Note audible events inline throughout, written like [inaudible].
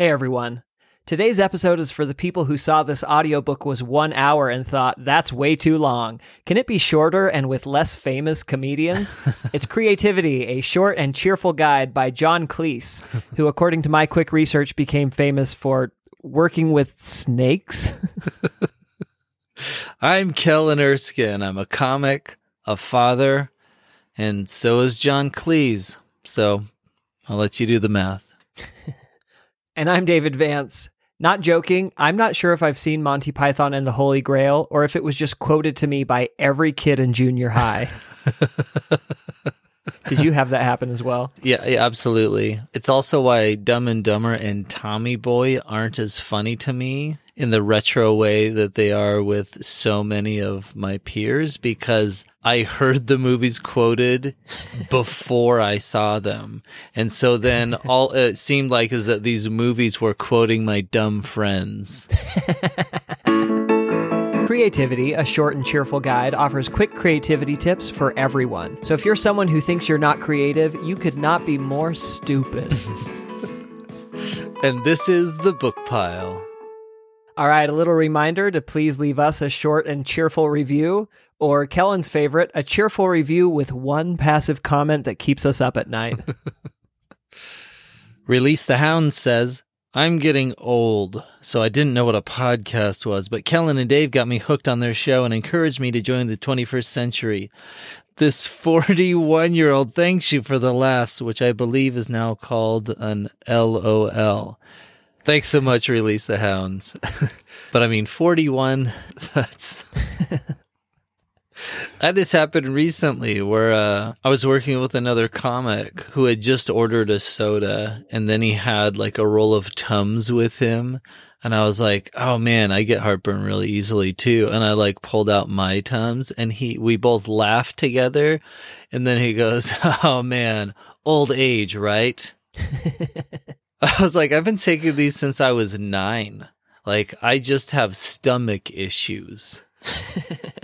Hey everyone. Today's episode is for the people who saw this audiobook was one hour and thought, that's way too long. Can it be shorter and with less famous comedians? [laughs] it's Creativity, a short and cheerful guide by John Cleese, who, according to my quick research, became famous for working with snakes. [laughs] I'm Kellen Erskine. I'm a comic, a father, and so is John Cleese. So I'll let you do the math. [laughs] and I'm David Vance. Not joking, I'm not sure if I've seen Monty Python and the Holy Grail or if it was just quoted to me by every kid in junior high. [laughs] Did you have that happen as well? [laughs] Yeah, yeah, absolutely. It's also why Dumb and Dumber and Tommy Boy aren't as funny to me in the retro way that they are with so many of my peers because I heard the movies quoted before I saw them. And so then all it seemed like is that these movies were quoting my dumb friends. [laughs] Creativity, a short and cheerful guide, offers quick creativity tips for everyone. So if you're someone who thinks you're not creative, you could not be more stupid. [laughs] [laughs] and this is the book pile. All right, a little reminder to please leave us a short and cheerful review, or Kellen's favorite, a cheerful review with one passive comment that keeps us up at night. [laughs] Release the Hound says, I'm getting old, so I didn't know what a podcast was, but Kellen and Dave got me hooked on their show and encouraged me to join the 21st century. This 41 year old thanks you for the laughs, which I believe is now called an LOL. Thanks so much, Release the Hounds. [laughs] but I mean, 41, [laughs] that's. I had this happen recently where uh, I was working with another comic who had just ordered a soda and then he had like a roll of Tums with him. And I was like, oh man, I get heartburn really easily too. And I like pulled out my Tums and he, we both laughed together. And then he goes, [laughs] oh man, old age, right? [laughs] I was like, I've been taking these since I was nine. Like, I just have stomach issues. [laughs]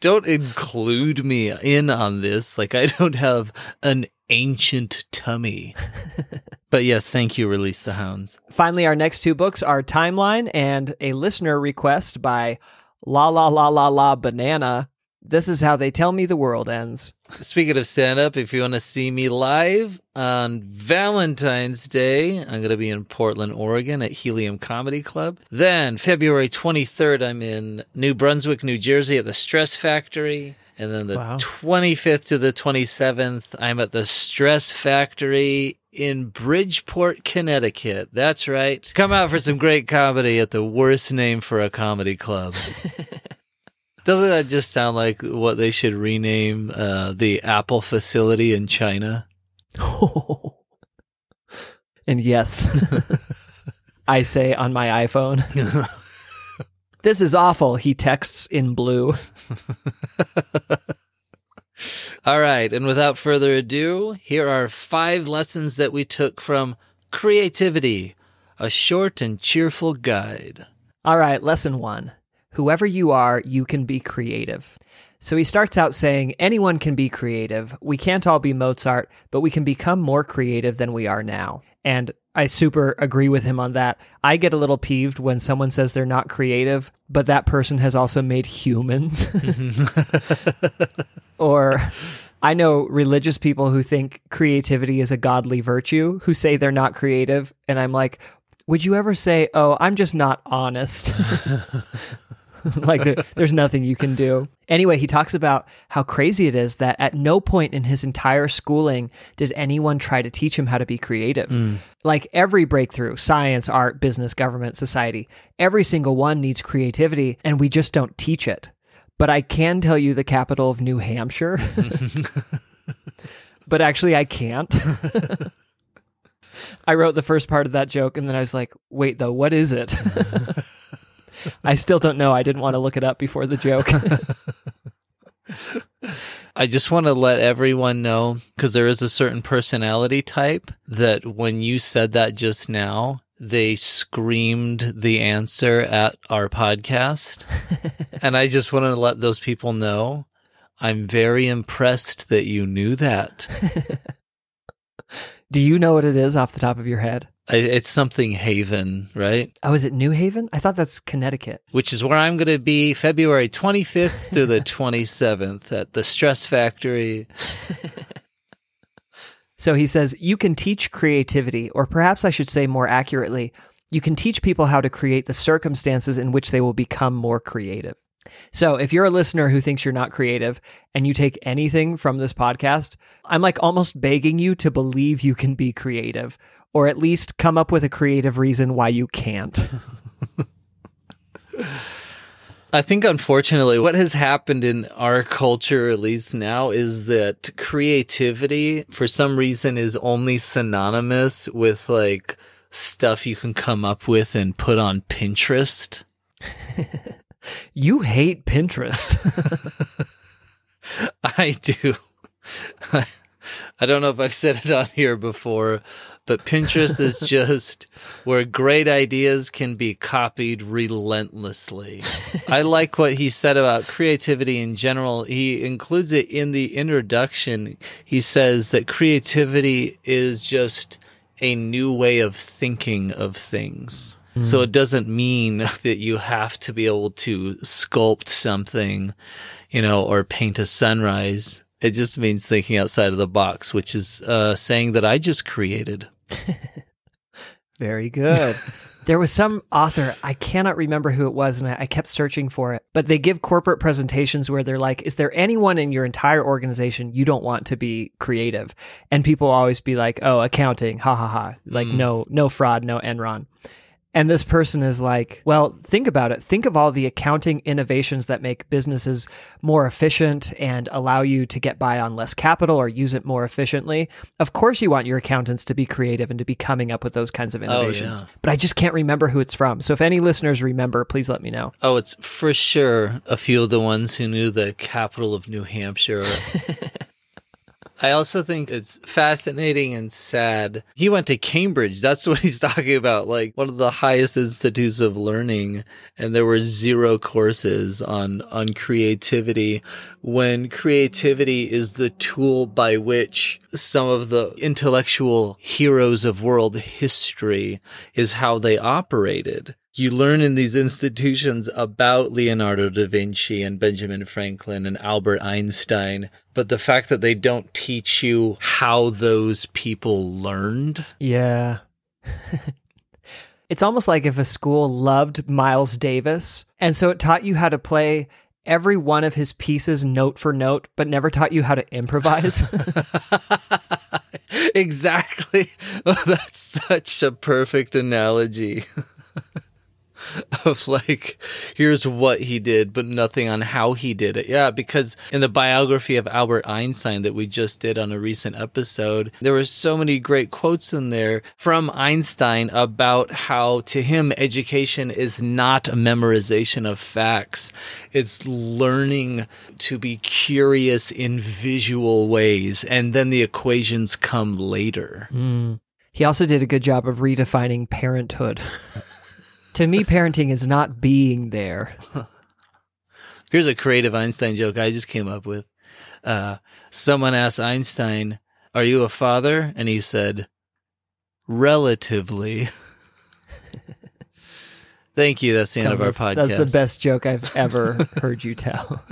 don't include me in on this. Like, I don't have an ancient tummy. [laughs] but yes, thank you, Release the Hounds. Finally, our next two books are Timeline and a listener request by La La La La La Banana this is how they tell me the world ends. Speaking of stand up, if you want to see me live on Valentine's Day, I'm going to be in Portland, Oregon at Helium Comedy Club. Then February 23rd, I'm in New Brunswick, New Jersey at the Stress Factory. And then the wow. 25th to the 27th, I'm at the Stress Factory in Bridgeport, Connecticut. That's right. Come out for some great comedy at the worst name for a comedy club. [laughs] Doesn't that just sound like what they should rename uh, the Apple facility in China? [laughs] and yes, [laughs] I say on my iPhone, [laughs] this is awful. He texts in blue. All right. And without further ado, here are five lessons that we took from Creativity, a short and cheerful guide. All right. Lesson one whoever you are, you can be creative. So he starts out saying, anyone can be creative. We can't all be Mozart, but we can become more creative than we are now. And I super agree with him on that. I get a little peeved when someone says they're not creative, but that person has also made humans. [laughs] or I know religious people who think creativity is a godly virtue who say they're not creative. And I'm like, would you ever say, oh, I'm just not honest? [laughs] [laughs] like there, there's nothing you can do. Anyway, he talks about how crazy it is that at no point in his entire schooling did anyone try to teach him how to be creative. Mm. Like every breakthrough, science, art, business, government, society, every single one needs creativity and we just don't teach it. But I can tell you the capital of New Hampshire. [laughs] but actually I can't. [laughs] I wrote the first part of that joke and then I was like, wait though, what is it? I still don't know. I didn't want to look it up before the joke. [laughs] I just want to let everyone know because there is a certain personality type that when you said that just now, they screamed the answer at our podcast. [laughs] and I just wanted to let those people know I'm very impressed that you knew that. [laughs] Do you know what it is off the top of your head? I, it's something Haven, right? Oh, is it New Haven? I thought that's Connecticut. Which is where I'm going to be February 25th through the [laughs] 27th at the Stress Factory. [laughs] So he says, You can teach creativity, or perhaps I should say more accurately, you can teach people how to create the circumstances in which they will become more creative. So if you're a listener who thinks you're not creative and you take anything from this podcast, I'm like almost begging you to believe you can be creative or at least come up with a creative reason why you can't. I think, unfortunately, what has happened in our culture, at least now, is that creativity, for some reason, is only synonymous with like stuff you can come up with and put on Pinterest. [laughs] you hate Pinterest. [laughs] [laughs] I do. I don't know if I've said it on here before, but Pinterest is [laughs] just where great ideas can be copied relentlessly. I like what he said about creativity in general. He includes it in the introduction. He says that creativity is just a new way of thinking of things. So it doesn't mean [laughs] that you have to be able to sculpt something, you know, or paint a sunrise. It just means thinking outside of the box, which is uh, saying that I just created. [laughs] Very good. there was some author, I cannot remember who it was, and I, I, kept searching for it, but they give corporate presentations where they're like, Is there anyone in your entire organization you don't want to be creative? And people always be like, Oh, accounting, ha ha ha. Like, mm. no, no fraud, no Enron. And this person is like, well, think about it. Think of all the accounting innovations that make businesses more efficient and allow you to get by on less capital or use it more efficiently. Of course, you want your accountants to be creative and to be coming up with those kinds of oh, innovations. Oh, yeah. But I just can't remember who it's from. So if any listeners remember, please let me know. Oh, it's for sure a few of the ones who knew the capital of New Hampshire. [laughs] I also think it's fascinating and sad. He went to Cambridge. That's what [laughs] he's talking about, like one of the highest institutes of learning, and there were zero courses on on creativity when creativity is the tool by which some of the intellectual heroes of world history is how they operated you learn in these institutions about Leonardo da Vinci and Benjamin Franklin and Albert Einstein, but the fact that they don't teach you how those people learned. Yeah. [laughs] it's almost like if a school loved Miles Davis, and so it taught you how to play every one of his pieces note for note, but never taught you how to improvise. [laughs] [laughs] exactly. Oh, that's such a perfect analogy. [laughs] of like, here's what he did, but nothing on how he did it. Yeah, because in the biography of Albert Einstein that we just did on a recent episode, there were so many great quotes in there from Einstein about how to him education is not a memorization of facts. It's learning to be curious in visual ways, and then the equations come later. Mm. He also did a good job of redefining parenthood. [laughs] to me, parenting is not being there. [laughs] Here's a creative Einstein joke I just came up with. Uh, someone asked Einstein, Are you a father? And he said, Relatively. [laughs] Thank you. That's the end of our podcast. That's the best joke I've ever [laughs] heard you tell.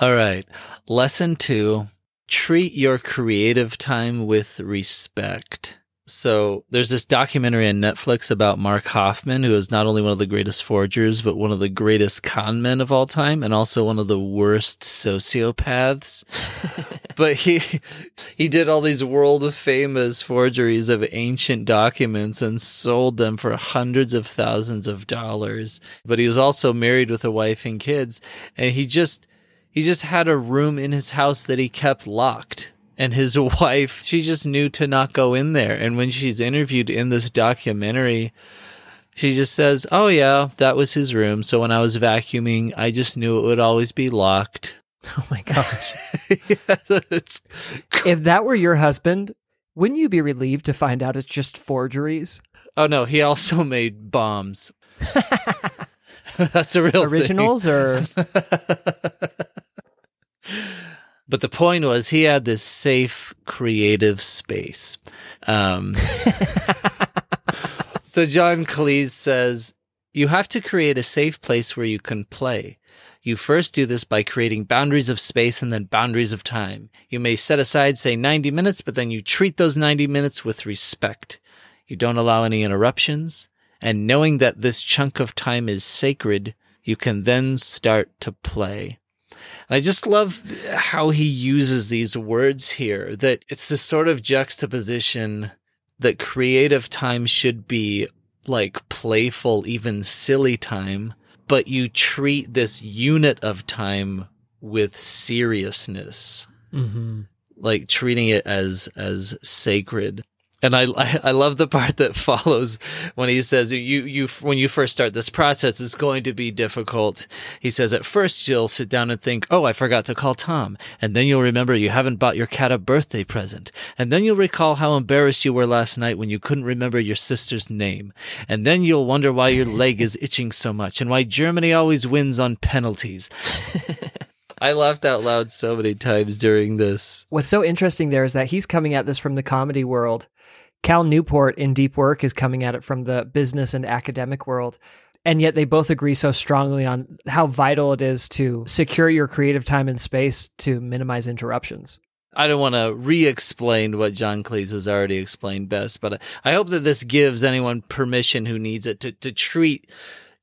All right. Lesson two treat your creative time with respect. So there's this documentary on Netflix about Mark Hofmann, who is not only one of the greatest forgers, but one of the greatest con men of all time, and also one of the worst sociopaths. [laughs] but he he did all these world famous forgeries of ancient documents and sold them for hundreds of thousands of dollars. But he was also married with a wife and kids, and he just he just had a room in his house that he kept locked and his [laughs] wife, she just knew to not go in there. And when she's interviewed in this documentary, she just says, Oh, yeah, that was his room. So when I was vacuuming, I just knew it would always be locked. [laughs] Oh my gosh. yeah, if that were your husband, wouldn't you be relieved to find out it's just forgeries? Oh no, he also [laughs] made bombs. That's a real originals thing. or But the point was he had this safe creative space. Um, [laughs] so John Cleese says, you have to create a safe place where you can play. You first do this by creating boundaries of space and then boundaries of time. You may set aside, say, 90 minutes, but then you treat those 90 minutes with respect. You don't allow any interruptions. And knowing that this chunk of time is sacred, you can then start to play. And I just love how he uses these words here, that it's this sort of juxtaposition that creative time should be like playful, even silly time, but you treat this unit of time with seriousness, Mm-hmm. like treating it as as sacred. And I, I love the part that [laughs] follows when he says you you when you first start this process it's going to be difficult. He says at first you'll sit down and think, "Oh, I forgot to call Tom." And then you'll remember you haven't bought your cat a birthday present. And then you'll recall how embarrassed you were last night when you couldn't remember your sister's name. And then you'll wonder why your [laughs] leg is itching so much and why Germany always wins on penalties. [laughs] I laughed out loud so many times during this. What's so interesting there is that he's coming at this from the comedy world. Cal Newport in Deep Work is coming at it from the business and academic world. And yet they both agree so strongly on how vital it is to secure your creative time and space to minimize interruptions. I don't want to re-explain what John Cleese has already explained best, but I hope that this gives anyone permission who needs it to, to treat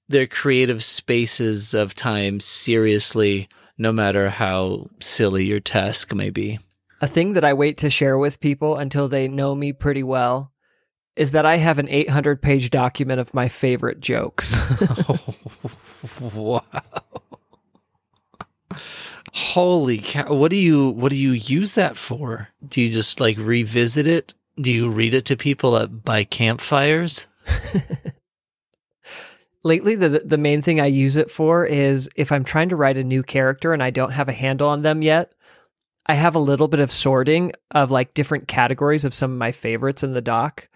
their creative spaces of time seriously, no matter how silly your task may be. A thing that I wait to share with people until they know me pretty well is that I have an 800 page document of my favorite jokes. [laughs] wow. Holy cow. What do you what do you use that for? Do you just like revisit it? Do you read it to people at by campfires? [laughs] Lately the the main thing I use it for is if I'm trying to write a new character and I don't have a handle on them yet, I have a little bit of sorting of like different categories of some of my favorites in the doc.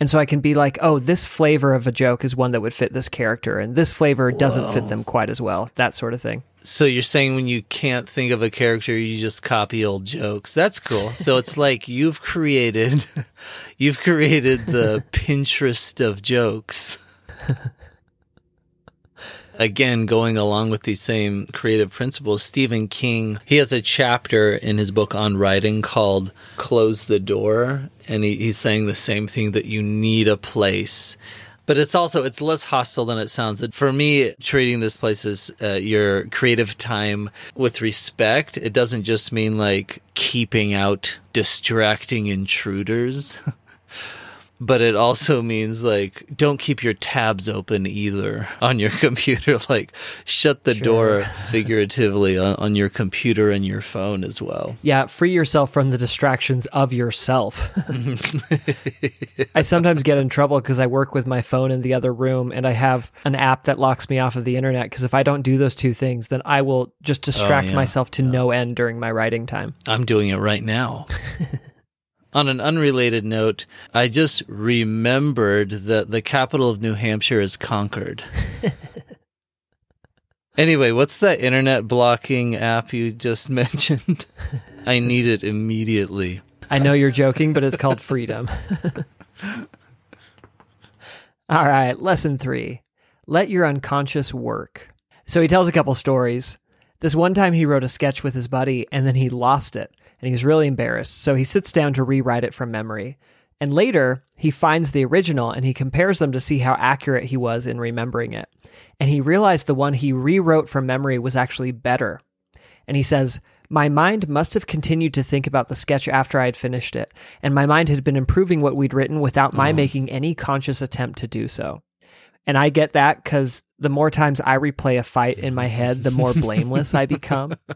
And so I can be like, oh, this flavor of a joke is one that would fit this character, and this flavor doesn't fit them quite as well. That sort of thing. So you're saying when you can't think of a character, you just copy old jokes. That's cool. So it's [laughs] like you've created, [laughs] you've created the [laughs] Pinterest of jokes. Again, going along with these same creative principles, Stephen King, he has a chapter in his book on writing called Close the Door. And he, he's saying the same thing that you need a place but it's also it's less hostile than it sounds for me treating this place as uh, your creative time with respect it doesn't just mean like keeping out distracting intruders [laughs] but it also [laughs] means like don't keep your tabs open either [laughs] on your computer [laughs] like shut the Sure. door figuratively on, on your computer and your phone as well Yeah, free yourself from the distractions of yourself. I sometimes get in trouble because I work with my phone in the other room and I have an app that locks me off of the internet. Because if I don't do those two things, then I will just oh, distract yeah. myself to no end during my writing time. I'm doing it right now. On an unrelated note, I just remembered that the capital of New Hampshire is Concord. [laughs] anyway, what's that internet blocking app you just [laughs] mentioned? I need it immediately. I know you're joking, but it's called freedom. [laughs] All right, lesson three let your unconscious work. So he tells a couple stories. This one time he wrote a sketch with his buddy and then he lost it and he was really embarrassed. So he sits down to rewrite it from memory. And later he finds the original and he compares them to see how accurate he was in remembering it. And he realized the one he rewrote from memory was actually better. And he says, My mind must have continued to think about the sketch after I had finished it, and my mind had been improving what we'd written without my oh. making any conscious attempt to do so. And I get that because the more times I replay a fight in my head, the more blameless I become. [laughs]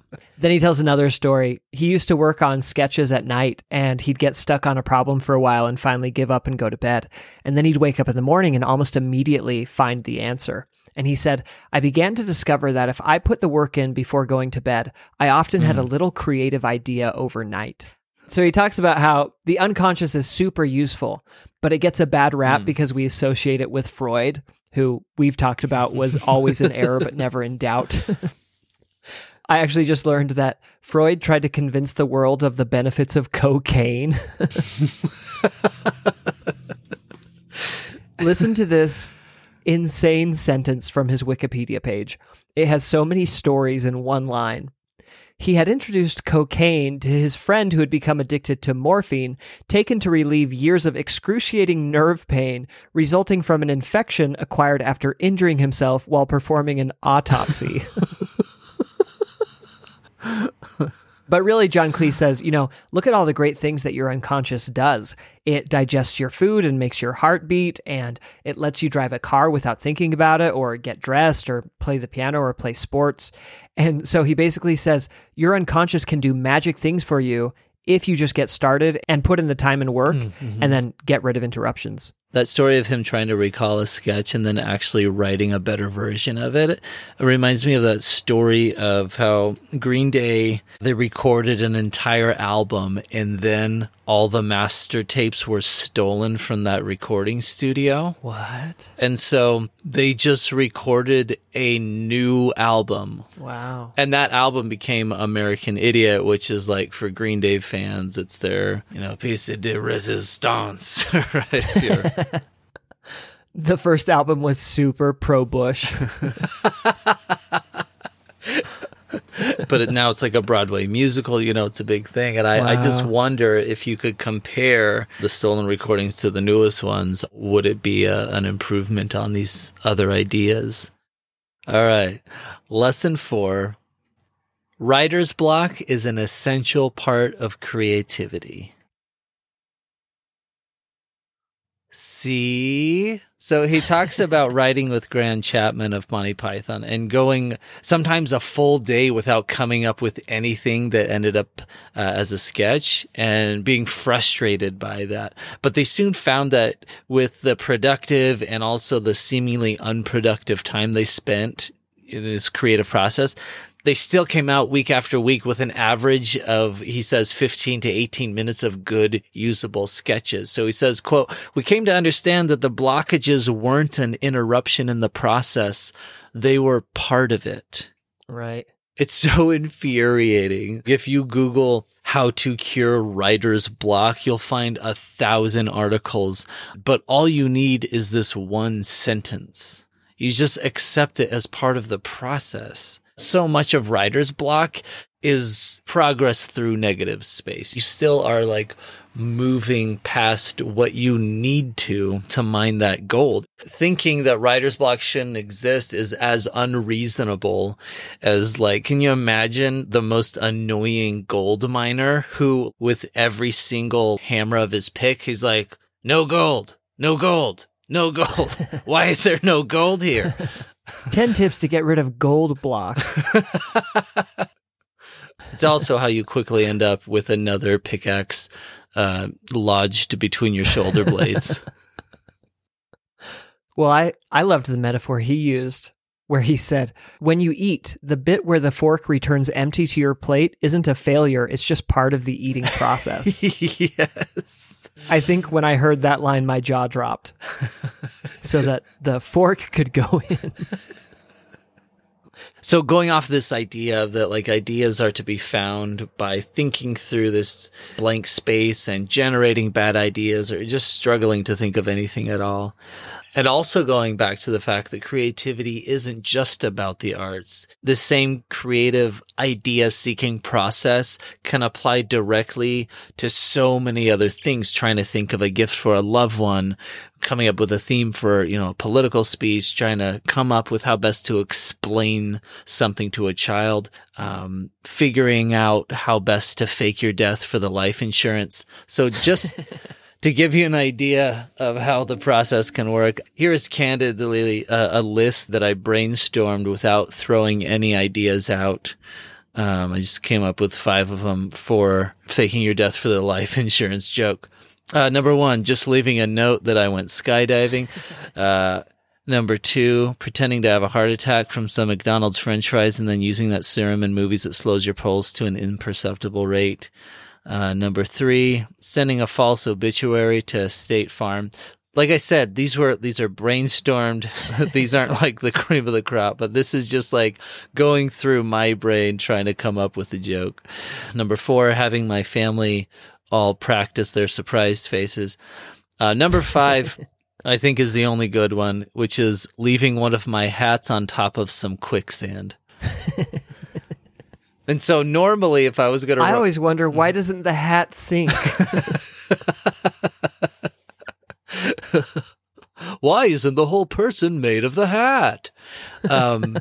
Then he tells another story. He used to work on sketches at night and he'd get stuck on a problem for a while and finally give up and go to bed. And then he'd wake up in the morning and almost immediately find the answer. And he said, I began to discover that if I put the work in before going to bed, I often had a mm. little creative idea overnight. So he talks about how the unconscious is super useful, but it gets a bad rap mm. because we associate it with Freud, who we've talked about was always in error but never in doubt. [laughs] I actually just learned that Freud tried to convince the world of the benefits of cocaine. [laughs] Listen to this insane sentence from his Wikipedia page. It has so many stories in one line. He had introduced cocaine to his friend who had become addicted to morphine, taken to relieve years of excruciating nerve pain resulting from an infection acquired after injuring himself while performing an autopsy. [laughs] But really, John Cleese says, you know, look at all the great things that your unconscious does. It digests your food and makes your heart beat, and it lets you drive a car without thinking about it, or get dressed, or play the piano, or play sports. And so he basically says, your unconscious can do magic things for you if you just get started and put in the time and work Mm-hmm. and then get rid of interruptions. That story of him trying to recall a sketch and then actually writing a better version of it, it reminds me of that story of how Green Day they recorded an entire album and then all the master tapes were stolen from that recording studio. What? And so they just recorded a new album. Wow. And that album became American Idiot, which is like for Green Day fans, it's their, you know, piece de resistance, [laughs] right? Here. [laughs] The first album was super pro Bush. [laughs] but it, now it's like a Broadway musical, you know, it's a big thing. And I, I just wonder if you could compare the stolen recordings to the newest ones, would it be a, an improvement on these other ideas? All right. Lesson four writer's block is an essential part of creativity. See? So he talks about writing with Graham Chapman of Monty Python and going sometimes a full day without coming up with anything that ended up uh, as a sketch and being frustrated by that. But they soon found that with the productive and also the seemingly unproductive time they spent in this creative process, they still came out week after week with an average of he says 15 to 18 minutes of good usable sketches so he says quote we came to understand that the blockages weren't an interruption in the process they were part of it right. it's so [laughs] infuriating. If you Google how to cure writer's block, you'll find a thousand articles, but all you need is this one sentence. You just accept it as part of the process. So much of writer's block is progress through negative space. You still are like moving past what you need to to mine that gold. Thinking that writer's block shouldn't exist is as unreasonable as like, can you imagine the most annoying gold miner who with every single hammer of his pick, he's like, no gold, no gold, no gold. [laughs] Why is there no gold here? 10 tips to get rid of gold block. [laughs] It's also how you quickly end up with another pickaxe uh, lodged between your shoulder blades. [laughs] Well, I, I loved the metaphor he used where he said, When you eat, the bit where the fork returns empty to your plate isn't a failure, it's just part of the eating process. [laughs] yes. I think when I heard that line, my jaw dropped so [laughs] that the fork could go in. So going off this idea that like ideas are to be found by thinking through this blank space and generating bad ideas or just struggling to think of anything at all. And also going back to the fact that creativity isn't just about the arts. The same creative idea seeking process can apply directly to so many other things, trying to think of a gift for a loved one, coming up with a theme for, you know, a political speech, trying to come up with how best to explain something to a child, um, figuring out how best to fake your death for the life insurance. So just [laughs] to give you an idea of how the process can work, here is candidly a, a list that I brainstormed without throwing any ideas out. Um, I just came up with five of them for faking your death for the life [laughs] insurance joke. Uh, number one, just leaving a note that I went skydiving. [laughs] Uh, number two, pretending to have a heart attack from some McDonald's french fries and then using that serum in movies that slows your pulse to an imperceptible rate. Uh, number three, sending a false obituary to State Farm. like I said, these were these are brainstormed. [laughs] these aren't [laughs] like the cream of the crop, but this is just like going through my brain trying to come up with a joke. Number four, having my family all practice their surprised faces. Uh, number five, [laughs] I think is the only good one, which is leaving one of my hats on top of some quicksand. And so normally, if I was going to, I always wonder why doesn't the hat sink? [laughs] why isn't the whole person made of the hat? Um,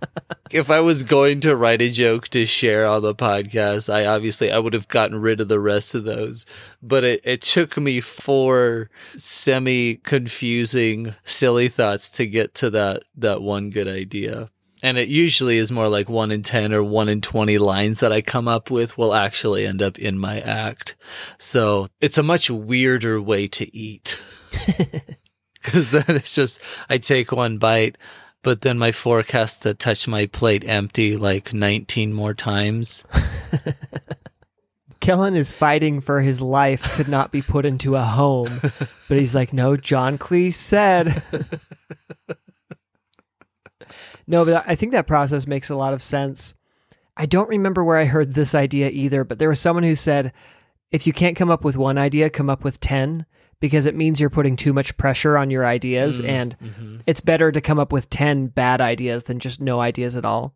[laughs] if I was going to write a joke to share on the podcast, I obviously I would have gotten rid of the rest of those. But it, it took me four semi confusing, silly thoughts to get to that that one good idea. And it usually is more like one in 10 or one in 20 lines that I come up with will actually end up in my act. So it's a much weirder way to eat. [laughs] Cause then it's just, I take one bite, but then my fork has to touch my plate empty like 19 more times. [laughs] Kellen is fighting for his life to not be put into a home, [laughs] but he's like, no, John Cleese said. No, but I think that process makes a lot of sense. I don't remember where I heard this idea either, but there was someone who said, if you can't come up with one idea, come up with 10 because it means you're putting too much pressure on your ideas. Mm, and mhm. it's better to come up with 10 bad ideas than just no ideas at all.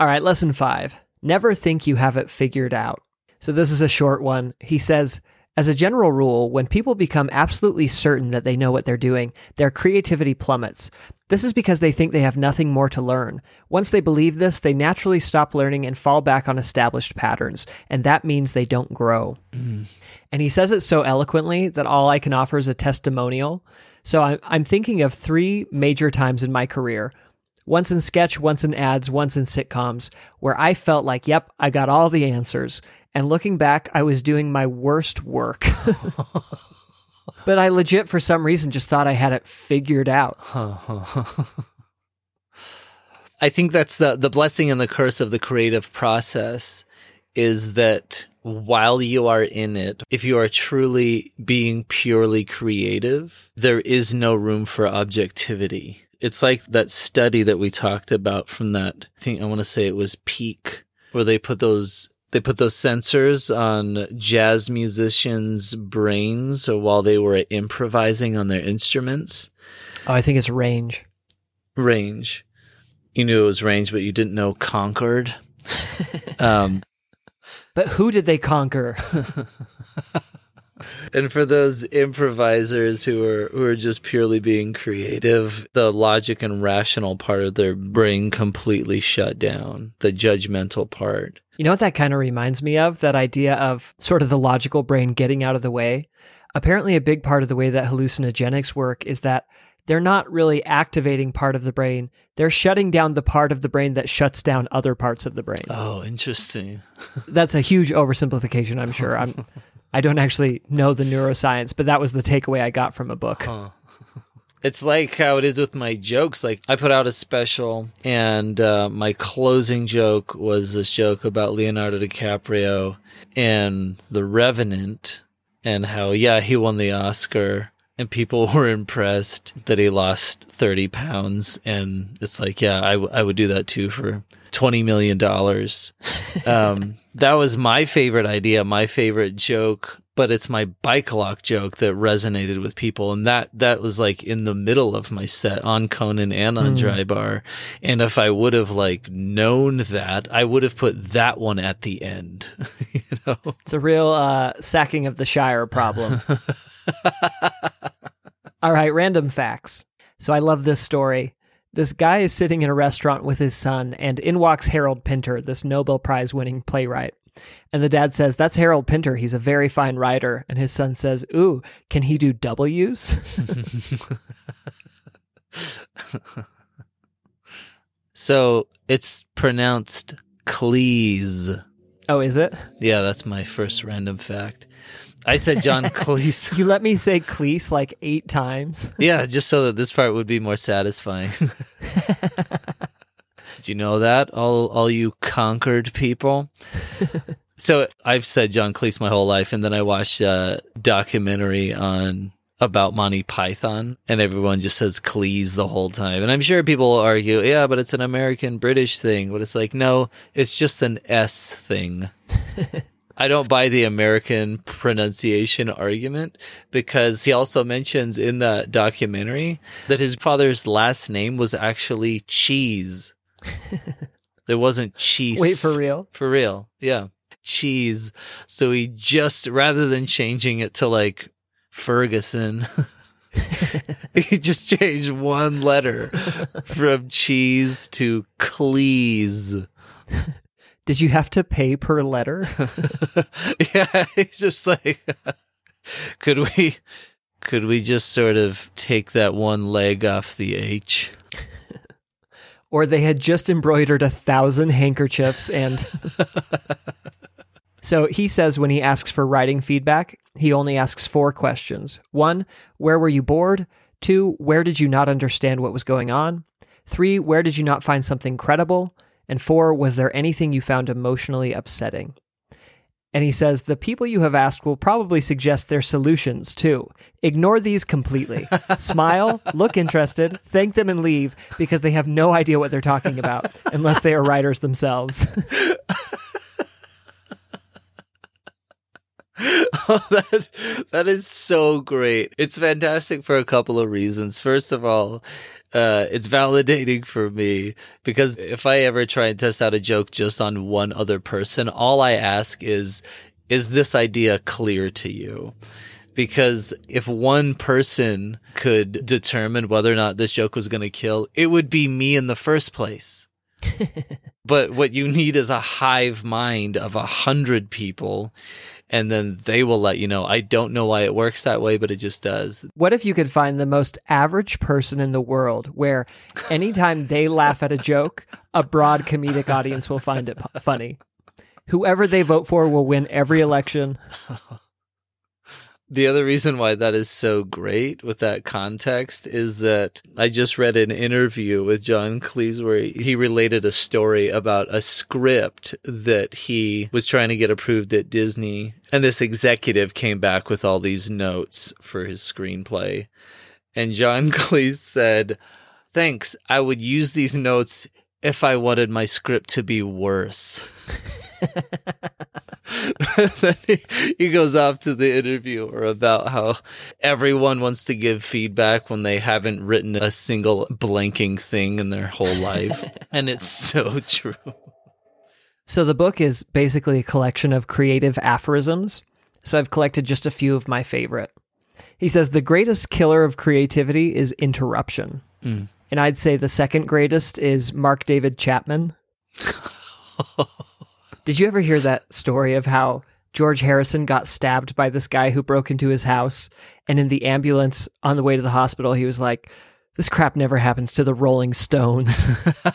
All right, lesson five never think you have it figured out. So, this is a short one. He says, as a general rule, when people become absolutely certain that they know what they're doing, their creativity plummets. This is because they think they have nothing more to learn. Once they believe this, they naturally stop learning and fall back on established patterns, and that means they don't grow. Mm. And he says it so eloquently that all I can offer is a testimonial. So I'm, I'm thinking of three major times in my career once in sketch, once in ads, once in sitcoms, where I felt like, yep, I got all the answers. And looking back, I was doing my worst work. [laughs] but I legit, for some reason, just thought I had it figured out. [laughs] I think that's the the blessing and the curse of the creative process is that while you are in it, if you are truly being purely creative, there is no room for objectivity. It's like that study that we talked about from that I think I want to say it was Peak where they put those they put those sensors on jazz musicians' brains while they were improvising on their instruments. Oh, I think it's range. Range. You knew it was range, but you didn't know Concord. [laughs] um, But who did they conquer? [laughs] and for those improvisers who are who are just purely being creative, the logic and rational part of their brain completely shut down. The judgmental part. You know what that kind of reminds me of? That idea of sort of the logical brain getting out of the way. Apparently, a big part of the way that hallucinogenics work is that they're not really activating part of the brain. They're shutting down the part of the brain that shuts down other parts of the brain. Oh, interesting. [laughs] That's a huge oversimplification, I'm sure. I'm I don't actually know the neuroscience, but that was the takeaway I got from a book. Huh. [laughs] It's like how it is with my jokes. Like I put out a special, and uh, my closing joke was this joke about Leonardo DiCaprio and The Revenant, and how yeah he won the Oscar, and people [laughs] were impressed that he lost thirty pounds, and it's like yeah I, w- I would do that too for twenty million dollars. [laughs] um, that was my favorite idea, my favorite joke but it's my bike lock joke that resonated with people and that that was like in the middle of my set on conan and on Mm. dry bar and if i would have like known that i would have put that one at the end [laughs] you know It's a real uh, sacking of the Shire problem. All right, random facts. So I love this story. This guy is sitting in a restaurant with his son, and in walks Harold Pinter, this Nobel Prize winning playwright. And the dad says, That's Harold Pinter. He's a very fine writer. And his son says, Ooh, can he do W's? [laughs] so it's pronounced cleese oh, is it? yeah that's my first random fact i said john [laughs] cleese You let me say Cleese like eight times. Yeah, just so that this part would be more satisfying. [laughs] Do you know that all all you conquered people? [laughs] so I've said John Cleese my whole life, and then I watched a documentary on about Monty Python, and everyone just says Cleese the whole time. And I'm sure people will argue, yeah, but it's an American British thing. But it's like, no, it's just an S thing. I don't buy the American pronunciation argument because he also mentions in that documentary that his father's last name was actually Cheese. [laughs] there wasn't cheese. Wait, for real? For real. Yeah. Cheese. So he just, rather than changing it to like Ferguson, [laughs] he just changed one letter [laughs] from cheese to Cleese. Did you have to pay per letter? [laughs] yeah, [laughs] he's just like, [laughs] could we, could we just sort of take that one leg off the H? or they had just embroidered a thousand handkerchiefs and. so he says when he asks for writing feedback, he only asks four questions. One, where were you bored? Two, where did you not understand what was going on? Three, where did you not find something credible? And four, was there anything you found emotionally upsetting? And he says, the people you have asked will probably suggest their solutions too. Ignore these completely. [laughs] Smile, look interested, thank them, and leave because they have no idea what they're talking about unless they are writers themselves. [laughs] oh, that that is so great. It's fantastic for a couple of reasons. First of all, uh, it's validating for me because if I ever try and test out a joke just on one other person, all I ask is, is this idea clear to you? Because if one person could determine whether or not this joke was going to kill, it would be me in the first place. [laughs] but what you need is a hive mind of a hundred people and then they will let you know. I don't know why it works that way, but it just does. What if you could find the most average person in the world where anytime they laugh at a joke, a broad comedic audience will find it funny? Whoever they vote for will win every election. The other reason why that is so great with that context is that I just read an interview with John Cleese where he related a story about a script that he was trying to get approved at Disney. And this executive came back with all these notes for his screenplay. And John [laughs] Cleese said, Thanks, I would use these notes if I wanted my script to be worse. [laughs] then he, he goes off to the interviewer about how everyone wants to give feedback when they haven't written a single blanking thing in their whole life. [laughs] and it's so true. So the book is basically a collection of creative aphorisms. So I've collected just a few of my favorite. He says the greatest killer of creativity is interruption. Mm. And I'd say the second greatest is Mark David Chapman. [laughs] Did you ever hear that story of how George Harrison got stabbed by this guy who broke into his house? And in the ambulance on the way to the hospital, he was like, This crap never happens to the Rolling Stones. [laughs]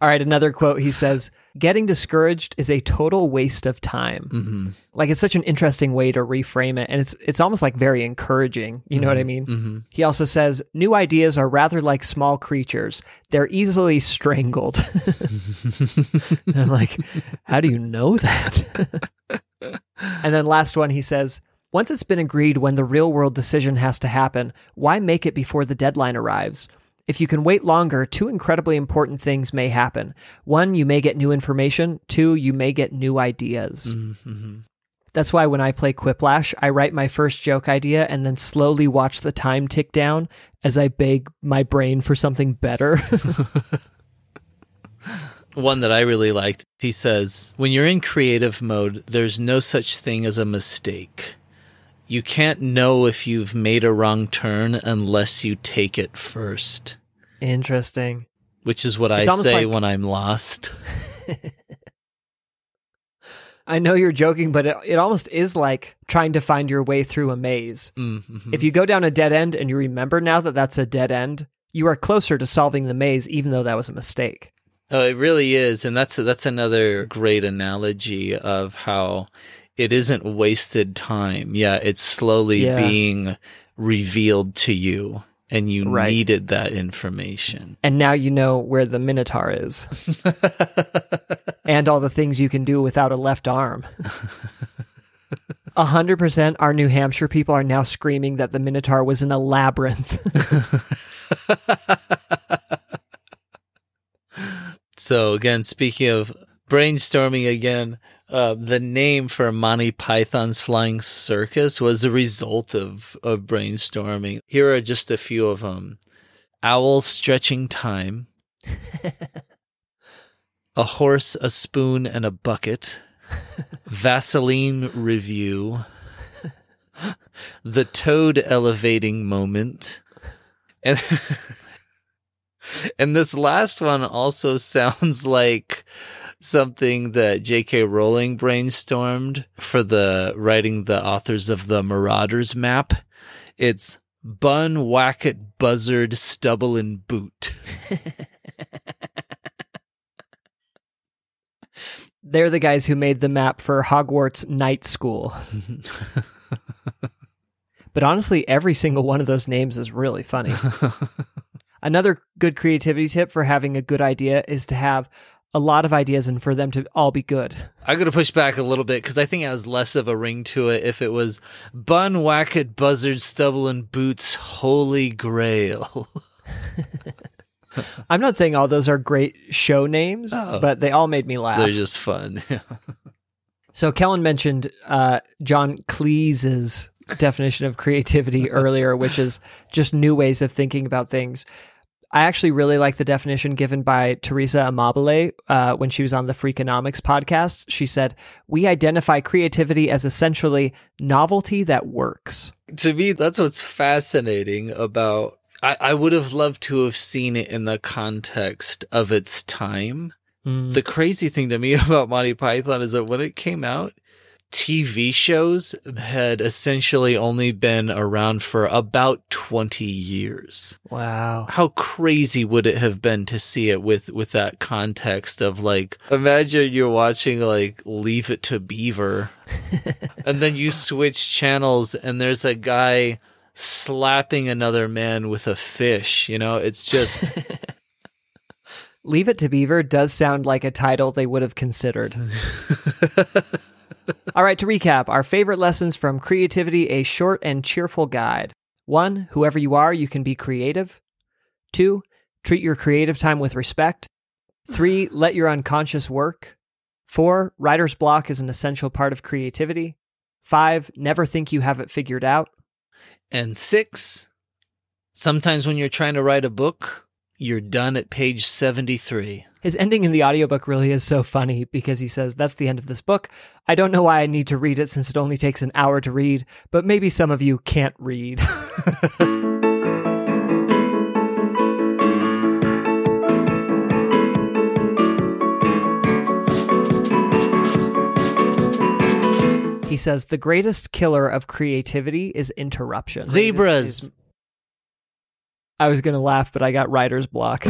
All right, another quote. He says, Getting discouraged is a total waste of time. Mm-hmm. Like it's such an interesting way to reframe it. And it's it's almost like very encouraging. You mm-hmm. know what I mm-hmm. mean? Mm-hmm. He also says, New ideas are rather like small creatures. They're easily strangled. [laughs] I'm like, how do you know that? [laughs] and then last one, he says, once it's been agreed when the real world decision has to happen, why make it before the deadline arrives? If you can wait longer, two incredibly important things may happen. One, you may get new information. Two, you may get new ideas. Mm-hmm. That's why when I play Quiplash, I write my first joke idea and then slowly watch the time tick down as I beg my brain for something better. [laughs] One that I really liked, he says, When you're in creative mode, there's no such thing as a mistake. You can't know if you've made a wrong turn unless you take it first. Interesting. Which is what it's I say like... when I'm lost. [laughs] I know you're joking, but it, it almost is like trying to find your way through a maze. Mm-hmm. If you go down a dead end and you remember now that that's a dead end, you are closer to solving the maze, even though that was a mistake. Oh, it really is, and that's that's another great analogy of how it isn't wasted time. Yeah, it's slowly yeah. being revealed to you and you right. needed that information. And now you know where the Minotaur is. [laughs] and all the things you can do without a left arm. 100% our New Hampshire people are now screaming that the Minotaur was in a labyrinth. [laughs] so again, speaking of brainstorming again, uh, the name for Monty Python's Flying Circus was a result of, of brainstorming. Here are just a few of them Owl Stretching Time, [laughs] A Horse, a Spoon, and a Bucket, Vaseline Review, [laughs] The Toad Elevating Moment, and. [laughs] and this last one also sounds like something that J.K. Rowling brainstormed for the writing the authors of the Marauders map. It's Bun, Wackett, Buzzard, Stubble, and Boot. They're the guys who made the map for Hogwarts Night School. [laughs] but honestly, every single one of those names is really funny. [laughs] Another good creativity tip for having a good idea is to have a lot of ideas and for them to all be good. I'm going to push back a little bit because I think it has less of a ring to it if it was Bun, Wackett, Buzzard, Stubble, and Boots, Holy Grail. [laughs] I'm not saying all those are great show names, oh. but they all made me laugh. They're just fun. [laughs] so Kellen mentioned uh, John Cleese's definition of creativity [laughs] earlier, which is just new ways of thinking about things. I actually really like the definition given by Teresa Amabile uh, when she was on the Freakonomics podcast. She said, We identify creativity as essentially novelty that works. To me, that's what's fascinating about. I, I would have loved to have seen it in the context of its time. Mm. The crazy thing to me [laughs] about Monty Python is that when it came out, TV shows had essentially only been around for about 20 years. Wow. How crazy would it have been to see it with with that context of like imagine you're watching like Leave It to Beaver [laughs] and then you switch channels and there's a guy slapping another man with a fish, you know? It's just [laughs] Leave It to Beaver does sound like a title they would have considered. [laughs] All right, to recap, our favorite lessons from Creativity, a short and cheerful guide. One, whoever you are, you can be creative. Two, treat your creative time with respect. Three, [sighs] let your unconscious work. Four, writer's block is an essential part of creativity. Five, never think you have it figured out. And six, sometimes when you're trying to write a book, you're done at page 73. His ending in the audiobook really is so funny because he says, That's the end of this book. I don't know why I need to read it since it only takes an hour to read, but maybe some of you can't read. [laughs] He says the greatest killer of creativity is interruption. Zebras. I was going to laugh, but I got writer's block.